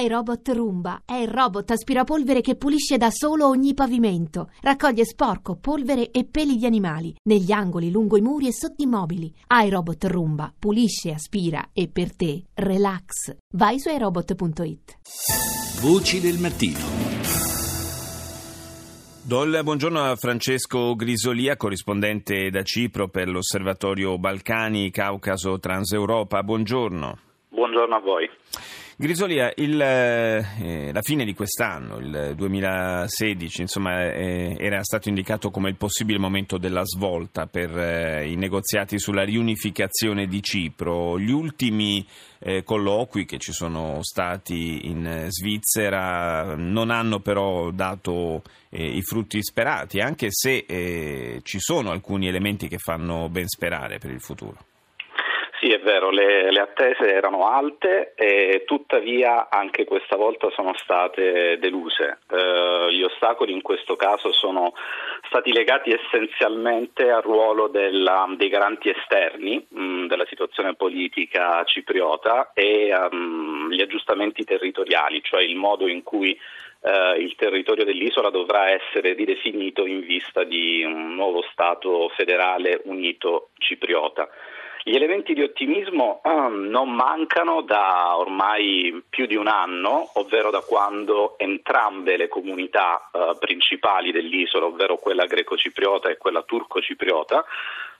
iRobot Roomba è il robot aspirapolvere che pulisce da solo ogni pavimento. Raccoglie sporco, polvere e peli di animali negli angoli, lungo i muri e sotto i mobili. iRobot Roomba pulisce, aspira e per te relax. Vai su iRobot.it. Voci del mattino. Do il buongiorno a Francesco Grisolia, corrispondente da Cipro per l'Osservatorio Balcani, Caucaso, Transeuropa. Buongiorno. Buongiorno a voi. Grisolia, il, eh, la fine di quest'anno, il 2016, insomma, eh, era stato indicato come il possibile momento della svolta per eh, i negoziati sulla riunificazione di Cipro. Gli ultimi eh, colloqui che ci sono stati in Svizzera non hanno però dato eh, i frutti sperati, anche se eh, ci sono alcuni elementi che fanno ben sperare per il futuro. Sì, è vero, le, le, attese erano alte e tuttavia anche questa volta sono state deluse. Eh, gli ostacoli in questo caso sono stati legati essenzialmente al ruolo della, dei garanti esterni mh, mm, della situazione politica cipriota e um, aggiustamenti territoriali, cioè il modo in cui eh, il territorio dell'isola dovrà essere ridefinito in vista di un nuovo Stato federale unito cipriota. Gli elementi di ottimismo um, non mancano da ormai più di un anno, ovvero da quando entrambe le comunità uh, principali dell'isola, ovvero quella greco-cipriota e quella turco-cipriota,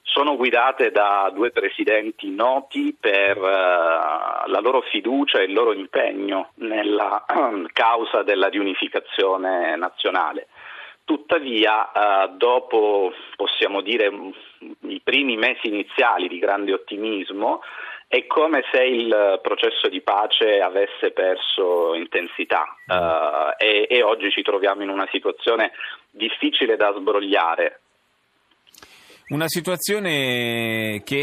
sono guidate da due presidenti noti per uh, la loro fiducia e il loro impegno nella uh, causa della riunificazione nazionale. Tuttavia, eh, dopo possiamo dire i primi mesi iniziali di grande ottimismo, è come se il processo di pace avesse perso intensità. Uh, e, e, oggi ci troviamo in una situazione difficile da sbrogliare una situazione che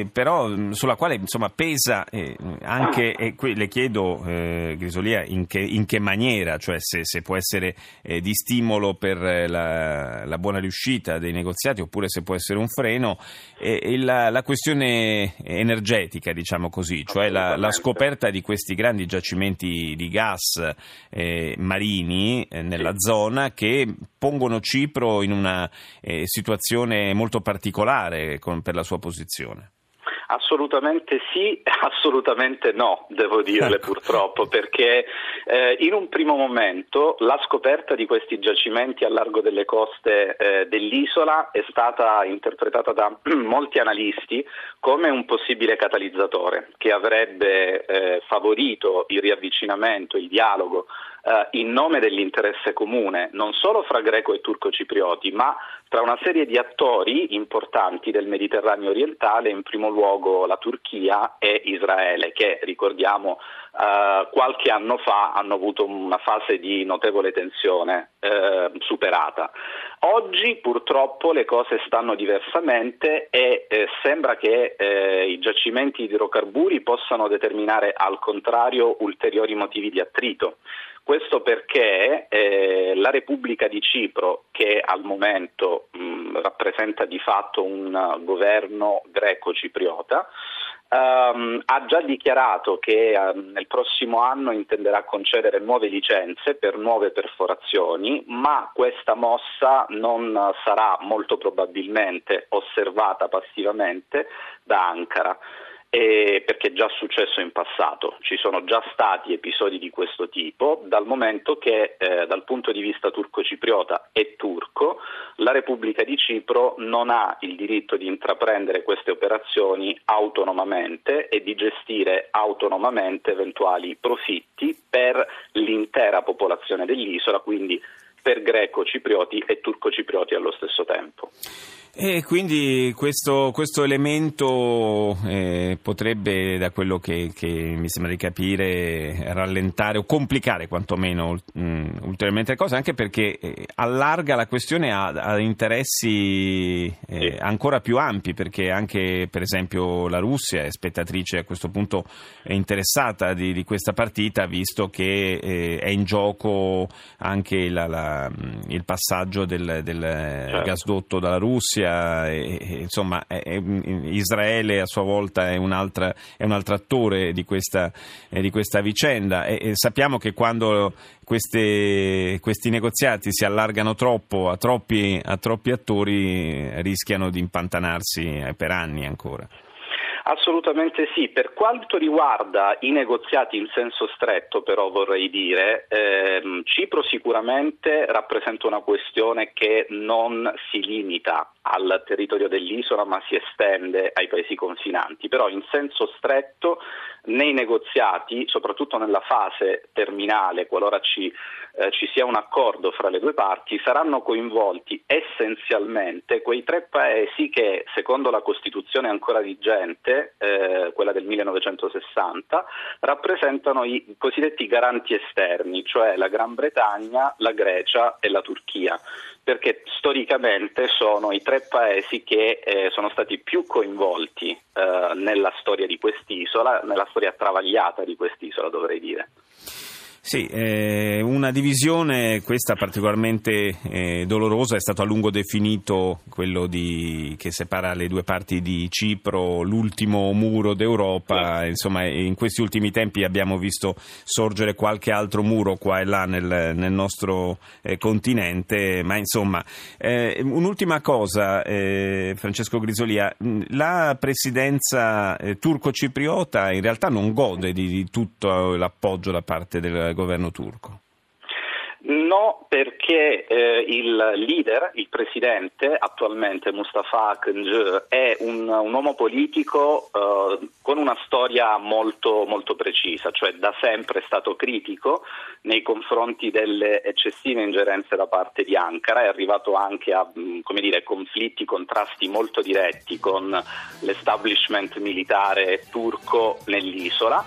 eh, però sulla quale insomma, pesa eh, anche, e qui le chiedo eh, Grisolia in che, in che, maniera, cioè se, se può essere eh, di stimolo per la, la, buona riuscita dei negoziati oppure se può essere un freno, la, la, questione energetica diciamo così, cioè la, la, scoperta di questi grandi giacimenti di gas eh, marini eh, nella zona che pongono Cipro in una situazione molto particolare con, per la sua posizione. Assolutamente sì, assolutamente no, devo dirle ecco. purtroppo, perché eh, in un primo momento la scoperta di questi giacimenti a largo delle coste eh, dell'isola è stata interpretata da molti analisti come un possibile catalizzatore che avrebbe eh, favorito il riavvicinamento, il dialogo eh, in nome dell'interesse comune, non solo fra greco e turco ciprioti, ma tra una serie di attori importanti del Mediterraneo orientale, in primo luogo la Turchia e Israele, che ricordiamo eh, qualche anno fa hanno avuto una fase di notevole tensione eh, superata. Oggi purtroppo le cose stanno diversamente e eh, sembra che eh, i giacimenti di idrocarburi possano determinare al contrario ulteriori motivi di attrito. Questo perché eh, la Repubblica di Cipro, che al momento mh, rappresenta di fatto un governo greco-cipriota, Um, ha già dichiarato che um, nel prossimo anno intenderà concedere nuove licenze per nuove perforazioni, ma questa mossa non sarà molto probabilmente osservata passivamente da Ankara eh, perché è già successo in passato, ci sono già stati episodi di questo tipo, dal momento che eh, dal punto di vista turco-cipriota e turco la Repubblica di Cipro non ha il diritto di intraprendere queste operazioni autonomamente e di gestire autonomamente eventuali profitti per l'intera popolazione dell'isola, quindi per greco-ciprioti e turco-ciprioti allo stesso tempo. E quindi questo, questo elemento eh, potrebbe, da quello che, che, mi sembra di capire, rallentare o complicare quantomeno mh, mm, ulteriormente le cose, anche perché eh, allarga la questione a, a interessi eh, ancora più ampi, perché anche per esempio la Russia è spettatrice a questo punto è interessata di, di questa partita, visto che eh, è in gioco anche la, la, il passaggio del, del certo. gasdotto dalla Russia Russia, e, e, insomma è, è, Israele a sua volta è, un altro attore di questa, eh, di questa vicenda e, sappiamo che quando queste, questi negoziati si allargano troppo a troppi, a troppi attori rischiano di impantanarsi eh, per anni ancora. Assolutamente sì, per quanto riguarda i negoziati in senso stretto però vorrei dire, ehm, Cipro sicuramente rappresenta una questione che non si limita al territorio dell'isola ma si estende ai paesi confinanti, però in senso stretto nei negoziati, soprattutto nella fase terminale, qualora ci, eh, ci sia un accordo fra le due parti, saranno coinvolti essenzialmente quei tre paesi che, secondo la Costituzione ancora vigente, eh, quella del 1960, rappresentano i cosiddetti garanti esterni, cioè la Gran Bretagna, la Grecia e la Turchia perché storicamente sono i tre paesi che eh, sono stati più coinvolti eh, nella storia di quest'isola, nella storia travagliata di quest'isola dovrei dire. Sì, eh, una divisione, questa particolarmente eh, dolorosa, è stato a lungo definito quello di, che separa le due parti di Cipro, l'ultimo muro d'Europa, insomma in questi ultimi tempi abbiamo visto sorgere qualche altro muro qua e là nel, nel nostro eh, continente, ma insomma eh, un'ultima cosa eh, Francesco Grisolia, la presidenza eh, turco-cipriota in realtà non gode di, di tutto l'appoggio da parte del governo turco? No, perché eh, il leader, il presidente, attualmente Mustafa Akıncı, è un, un uomo politico eh, con una storia molto, molto, precisa, cioè da sempre è stato critico nei confronti delle eccessive ingerenze da parte di Ankara, è arrivato anche a mm, dire, conflitti, contrasti molto diretti con l'establishment militare turco nell'isola.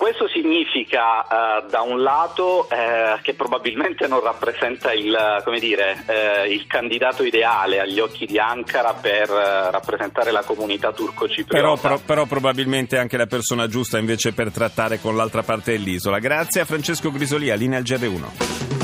Questo significa uh, da un lato uh, che probabilmente non rappresenta il, dire, uh, il, candidato ideale agli occhi di Ankara per rappresentare la comunità turco-cipriota. Però, però, però, probabilmente anche la persona giusta invece per trattare con l'altra parte dell'isola. Grazie a Francesco Grisolia, linea al GR1.